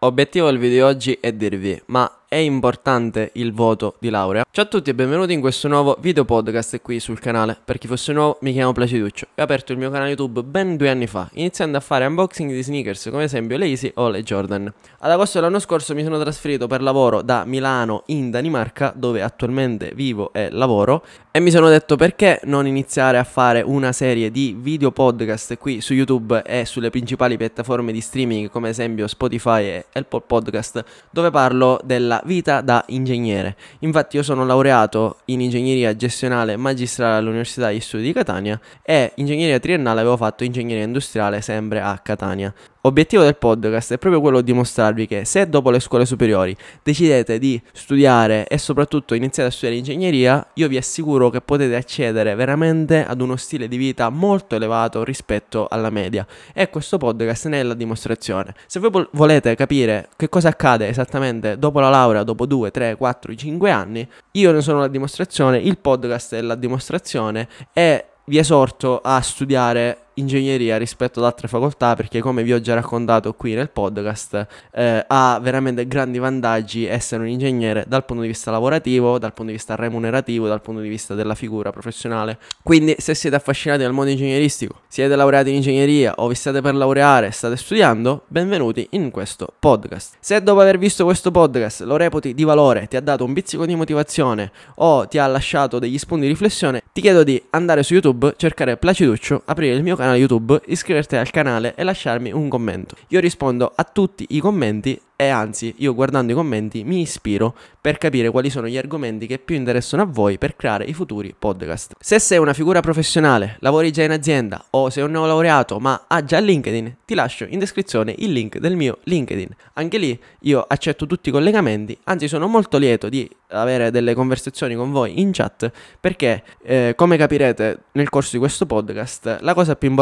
Obiettivo del video di oggi è dirvi, ma è importante il voto di laurea? Ciao a tutti e benvenuti in questo nuovo video podcast qui sul canale. Per chi fosse nuovo, mi chiamo Placiduccio e ho aperto il mio canale YouTube ben due anni fa, iniziando a fare unboxing di sneakers come esempio le Easy o le Jordan. Ad agosto dell'anno scorso mi sono trasferito per lavoro da Milano in Danimarca, dove attualmente vivo e lavoro, e mi sono detto perché non iniziare a fare una serie di video podcast qui su YouTube e sulle principali piattaforme di streaming come esempio Spotify e Apple Podcast, dove parlo della vita da ingegnere. Infatti io sono laureato in ingegneria gestionale magistrale all'Università di Studi di Catania e ingegneria triennale avevo fatto ingegneria industriale sempre a Catania. Obiettivo del podcast è proprio quello di dimostrarvi che se dopo le scuole superiori decidete di studiare e soprattutto iniziate a studiare ingegneria, io vi assicuro che potete accedere veramente ad uno stile di vita molto elevato rispetto alla media. E questo podcast ne è la dimostrazione. Se voi volete capire che cosa accade esattamente dopo la laurea, dopo 2, 3, 4, 5 anni, io ne sono la dimostrazione, il podcast è la dimostrazione e vi esorto a studiare ingegneria rispetto ad altre facoltà perché come vi ho già raccontato qui nel podcast eh, ha veramente grandi vantaggi essere un ingegnere dal punto di vista lavorativo, dal punto di vista remunerativo, dal punto di vista della figura professionale. Quindi se siete affascinati dal mondo ingegneristico, siete laureati in ingegneria o vi state per laureare, state studiando, benvenuti in questo podcast. Se dopo aver visto questo podcast lo reputi di valore, ti ha dato un pizzico di motivazione o ti ha lasciato degli spunti di riflessione, ti chiedo di andare su YouTube, cercare Placiduccio, aprire il mio canale YouTube, iscriverti al canale e lasciarmi un commento. Io rispondo a tutti i commenti e anzi io guardando i commenti mi ispiro per capire quali sono gli argomenti che più interessano a voi per creare i futuri podcast. Se sei una figura professionale, lavori già in azienda o sei un neolaureato ma ha già LinkedIn, ti lascio in descrizione il link del mio LinkedIn. Anche lì io accetto tutti i collegamenti, anzi sono molto lieto di avere delle conversazioni con voi in chat perché eh, come capirete nel corso di questo podcast la cosa più importante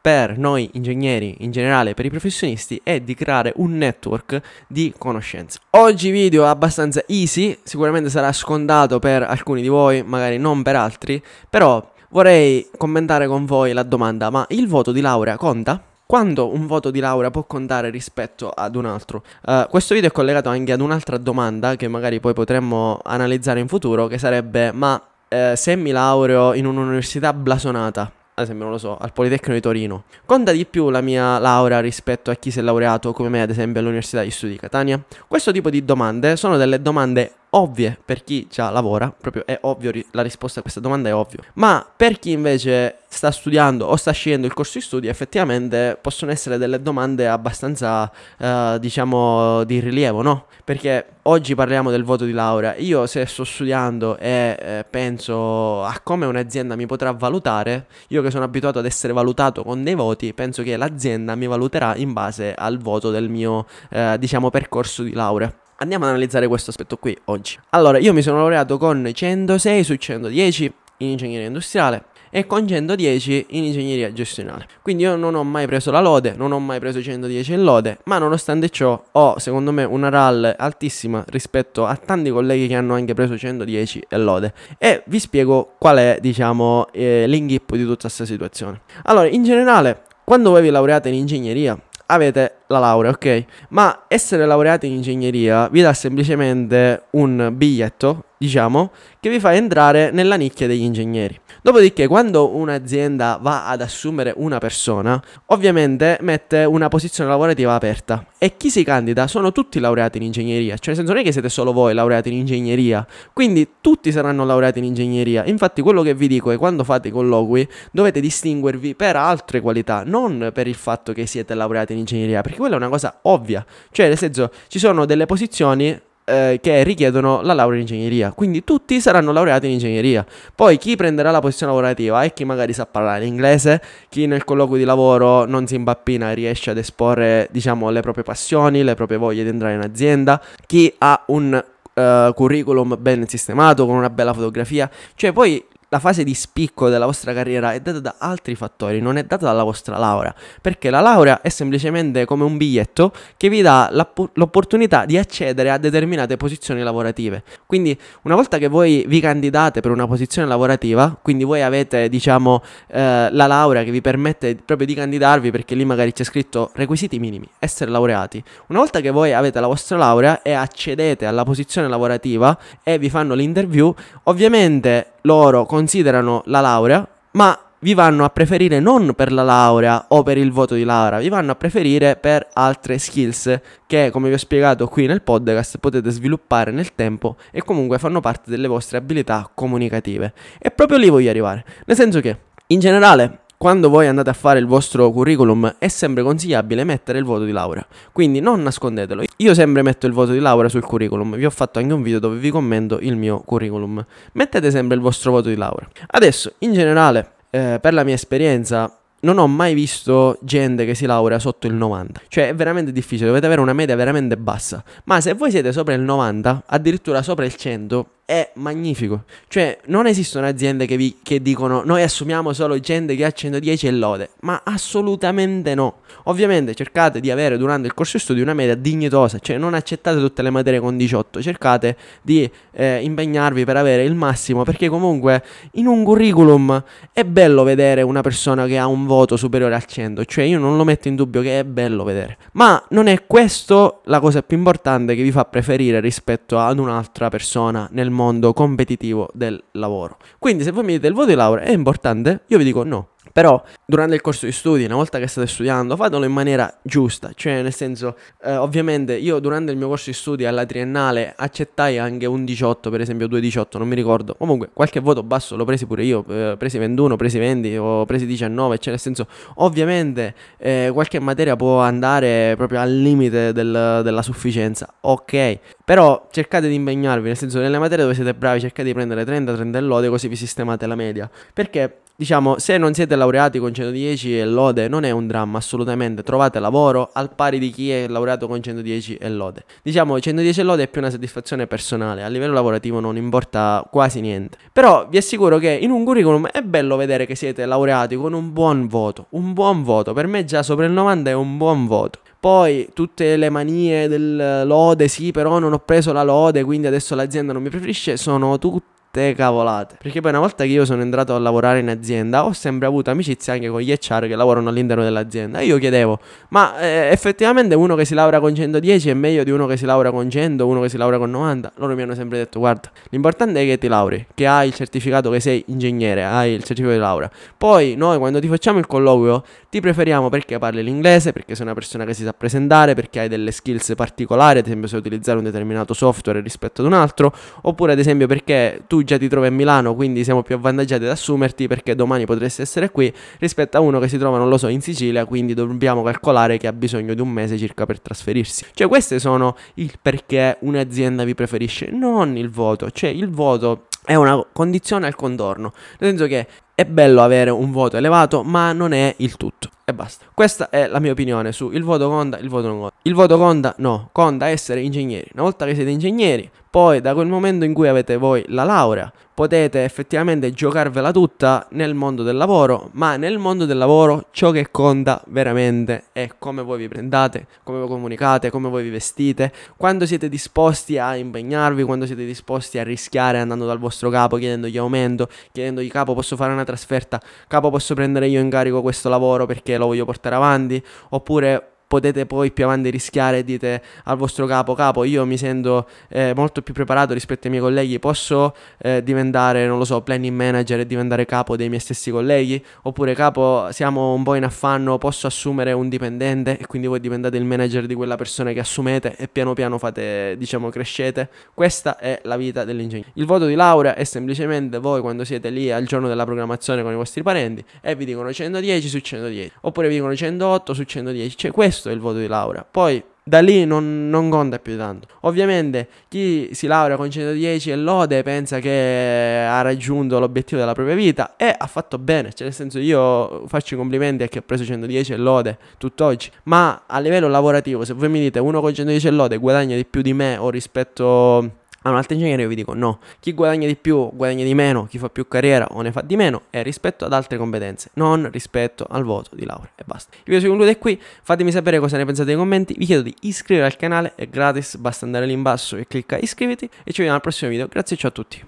per noi ingegneri in generale per i professionisti è di creare un network di conoscenze. Oggi video abbastanza easy, sicuramente sarà scontato per alcuni di voi, magari non per altri, però vorrei commentare con voi la domanda, ma il voto di laurea conta? Quando un voto di laurea può contare rispetto ad un altro? Uh, questo video è collegato anche ad un'altra domanda che magari poi potremmo analizzare in futuro, che sarebbe ma eh, se mi laureo in un'università blasonata, ad esempio, non lo so, al Politecnico di Torino, conta di più la mia laurea rispetto a chi si è laureato come me, ad esempio, all'Università di Studi di Catania? Questo tipo di domande sono delle domande ovvie per chi già lavora, proprio è ovvio, la risposta a questa domanda è ovvio. Ma per chi invece sta studiando o sta scegliendo il corso di studi, effettivamente possono essere delle domande abbastanza, eh, diciamo, di rilievo, no? Perché oggi parliamo del voto di laurea. Io se sto studiando e eh, penso a come un'azienda mi potrà valutare, io che sono abituato ad essere valutato con dei voti, penso che l'azienda mi valuterà in base al voto del mio, eh, diciamo, percorso di laurea. Andiamo ad analizzare questo aspetto qui oggi. Allora, io mi sono laureato con 106 su 110 in ingegneria industriale e con 110 in ingegneria gestionale. Quindi io non ho mai preso la lode, non ho mai preso 110 in lode, ma nonostante ciò ho secondo me una RAL altissima rispetto a tanti colleghi che hanno anche preso 110 e lode. E vi spiego qual è, diciamo, eh, l'inghippo di tutta questa situazione. Allora, in generale, quando voi vi laureate in ingegneria, avete la laurea, ok? Ma essere laureati in ingegneria vi dà semplicemente un biglietto, diciamo, che vi fa entrare nella nicchia degli ingegneri. Dopodiché, quando un'azienda va ad assumere una persona, ovviamente mette una posizione lavorativa aperta e chi si candida sono tutti laureati in ingegneria, cioè nel senso non è che siete solo voi laureati in ingegneria, quindi tutti saranno laureati in ingegneria. Infatti, quello che vi dico è quando fate i colloqui dovete distinguervi per altre qualità, non per il fatto che siete laureati in ingegneria, perché quella è una cosa ovvia, cioè nel senso ci sono delle posizioni eh, che richiedono la laurea in ingegneria. Quindi tutti saranno laureati in ingegneria. Poi chi prenderà la posizione lavorativa è chi magari sa parlare inglese, chi nel colloquio di lavoro non si imbappina e riesce ad esporre, diciamo, le proprie passioni, le proprie voglie di entrare in azienda, chi ha un Uh, curriculum ben sistemato con una bella fotografia. Cioè, poi la fase di spicco della vostra carriera è data da altri fattori, non è data dalla vostra laurea, perché la laurea è semplicemente come un biglietto che vi dà l'opportunità di accedere a determinate posizioni lavorative. Quindi una volta che voi vi candidate per una posizione lavorativa, quindi voi avete diciamo eh, la laurea che vi permette proprio di candidarvi perché lì magari c'è scritto requisiti minimi, essere laureati. Una volta che voi avete la vostra laurea e accedete alla posizione lavorativa e vi fanno l'interview, ovviamente loro considerano la laurea, ma vi vanno a preferire non per la laurea o per il voto di laurea, vi vanno a preferire per altre skills che, come vi ho spiegato qui nel podcast, potete sviluppare nel tempo e comunque fanno parte delle vostre abilità comunicative. E proprio lì voglio arrivare, nel senso che in generale quando voi andate a fare il vostro curriculum è sempre consigliabile mettere il voto di laurea, quindi non nascondetelo. Io sempre metto il voto di laurea sul curriculum, vi ho fatto anche un video dove vi commento il mio curriculum. Mettete sempre il vostro voto di laurea. Adesso, in generale, eh, per la mia esperienza, non ho mai visto gente che si laurea sotto il 90. Cioè è veramente difficile, dovete avere una media veramente bassa. Ma se voi siete sopra il 90, addirittura sopra il 100, è magnifico. Cioè, non esistono aziende che, vi, che dicono noi assumiamo solo gente che ha 110 e lode, ma assolutamente no. Ovviamente cercate di avere durante il corso di studio una media dignitosa, cioè non accettate tutte le materie con 18, cercate di eh, impegnarvi per avere il massimo, perché comunque in un curriculum è bello vedere una persona che ha un voto superiore al 100, cioè io non lo metto in dubbio che è bello vedere, ma non è questo la cosa più importante che vi fa preferire rispetto ad un'altra persona nel mondo competitivo del lavoro. Quindi se voi mi dite il voto di laurea è importante, io vi dico no. Però durante il corso di studi, una volta che state studiando, fatelo in maniera giusta, cioè nel senso, eh, ovviamente io durante il mio corso di studi alla triennale accettai anche un 18, per esempio 2,18, non mi ricordo, comunque qualche voto basso l'ho presi pure io, eh, presi 21, presi 20 o presi 19, cioè nel senso, ovviamente eh, qualche materia può andare proprio al limite del, della sufficienza, ok, però cercate di impegnarvi, nel senso nelle materie dove siete bravi cercate di prendere 30, 30 lode così vi sistemate la media, perché diciamo, se non siete laureati con 110 e lode, non è un dramma assolutamente. Trovate lavoro al pari di chi è laureato con 110 e lode. Diciamo, 110 e lode è più una soddisfazione personale. A livello lavorativo non importa quasi niente. Però vi assicuro che in un curriculum è bello vedere che siete laureati con un buon voto. Un buon voto. Per me già sopra il 90 è un buon voto. Poi tutte le manie del lode, sì, però non ho preso la lode, quindi adesso l'azienda non mi preferisce, sono tutte tutte cavolate. Perché poi una volta che io sono entrato a lavorare in azienda ho sempre avuto amicizia anche con gli HR che lavorano all'interno dell'azienda. E io chiedevo, ma eh, effettivamente uno che si laurea con 110 è meglio di uno che si laurea con 100, uno che si laurea con 90? Loro mi hanno sempre detto, guarda, l'importante è che ti lauri, che hai il certificato che sei ingegnere, hai il certificato di laurea. Poi noi quando ti facciamo il colloquio ti preferiamo perché parli l'inglese, perché sei una persona che si sa presentare, perché hai delle skills particolari, ad esempio se utilizzare un determinato software rispetto ad un altro, oppure ad esempio perché tu già ti trovi a Milano, quindi siamo più avvantaggiati ad assumerti perché domani potresti essere qui rispetto a uno che si trova, non lo so, in Sicilia, quindi dobbiamo calcolare che ha bisogno di un mese circa per trasferirsi. Cioè queste sono il perché un'azienda vi preferisce, non il voto, cioè il voto è una condizione al contorno, nel senso che è bello avere un voto elevato, ma non è il tutto. E basta. Questa è la mia opinione su il voto conta, il voto non conta. Il voto conta, no, conta essere ingegneri. Una volta che siete ingegneri, poi da quel momento in cui avete voi la laurea, potete effettivamente giocarvela tutta nel mondo del lavoro, ma nel mondo del lavoro ciò che conta veramente è come voi vi prendate, come voi comunicate, come voi vi vestite, quando siete disposti a impegnarvi, quando siete disposti a rischiare andando dal vostro capo chiedendogli aumento, chiedendogli capo posso fare una trasferta, capo posso prendere io in carico questo lavoro perché lo voglio portare avanti, oppure potete poi più avanti rischiare e dite al vostro capo, capo, io mi sento eh, molto più preparato rispetto ai miei colleghi, posso eh, diventare, non lo so, planning manager e diventare capo dei miei stessi colleghi? Oppure capo, siamo un po' in affanno, posso assumere un dipendente e quindi voi diventate il manager di quella persona che assumete e piano piano fate, diciamo, crescete. Questa è la vita dell'ingegnere. Il voto di laurea è semplicemente voi quando siete lì al giorno della programmazione con i vostri parenti e vi dicono 110 su 110, oppure vi dicono 108 su 110, cioè questo è il voto di laurea. Poi da lì non, non, conta più tanto. Ovviamente chi si laurea con 110 e lode pensa che ha raggiunto l'obiettivo della propria vita e ha fatto bene, cioè nel senso io faccio i complimenti a chi ha preso 110 e lode tutt'oggi, ma a livello lavorativo se voi mi dite uno con 110 e lode guadagna di più di me o rispetto a un altro ingegnere io vi dico no, chi guadagna di più guadagna di meno, chi fa più carriera o ne fa di meno è rispetto ad altre competenze, non rispetto al voto di laurea e basta. Il video si conclude qui, fatemi sapere cosa ne pensate nei commenti, vi chiedo di iscrivervi al canale, è gratis, basta andare lì in basso e cliccare iscriviti e ci vediamo al prossimo video, grazie e ciao a tutti.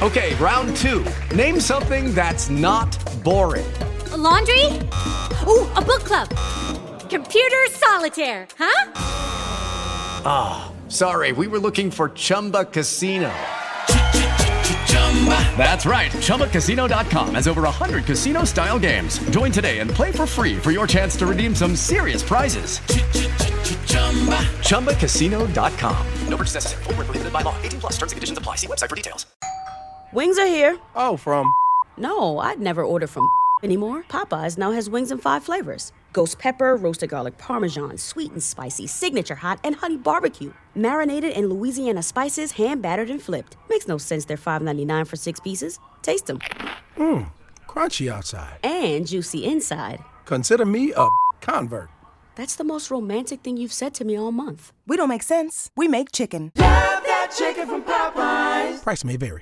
Ok, round 2, name something that's not boring. A laundry? Ooh, a book club. Computer solitaire, huh? Ah. Sorry, we were looking for Chumba Casino. That's right. ChumbaCasino.com has over 100 casino style games. Join today and play for free for your chance to redeem some serious prizes. ChumbaCasino.com. No purchase necessary. Full prohibited by law. 18 plus terms and conditions apply. See website for details. Wings are here. Oh, from? No, I'd never order from anymore. Popeyes now has wings in five flavors ghost pepper, roasted garlic parmesan, sweet and spicy, signature hot, and honey barbecue. Marinated in Louisiana spices, hand battered and flipped. Makes no sense they're $5.99 for six pieces. Taste them. Mmm, crunchy outside. And juicy inside. Consider me a convert. That's the most romantic thing you've said to me all month. We don't make sense. We make chicken. Love that chicken from Popeyes. Price may vary.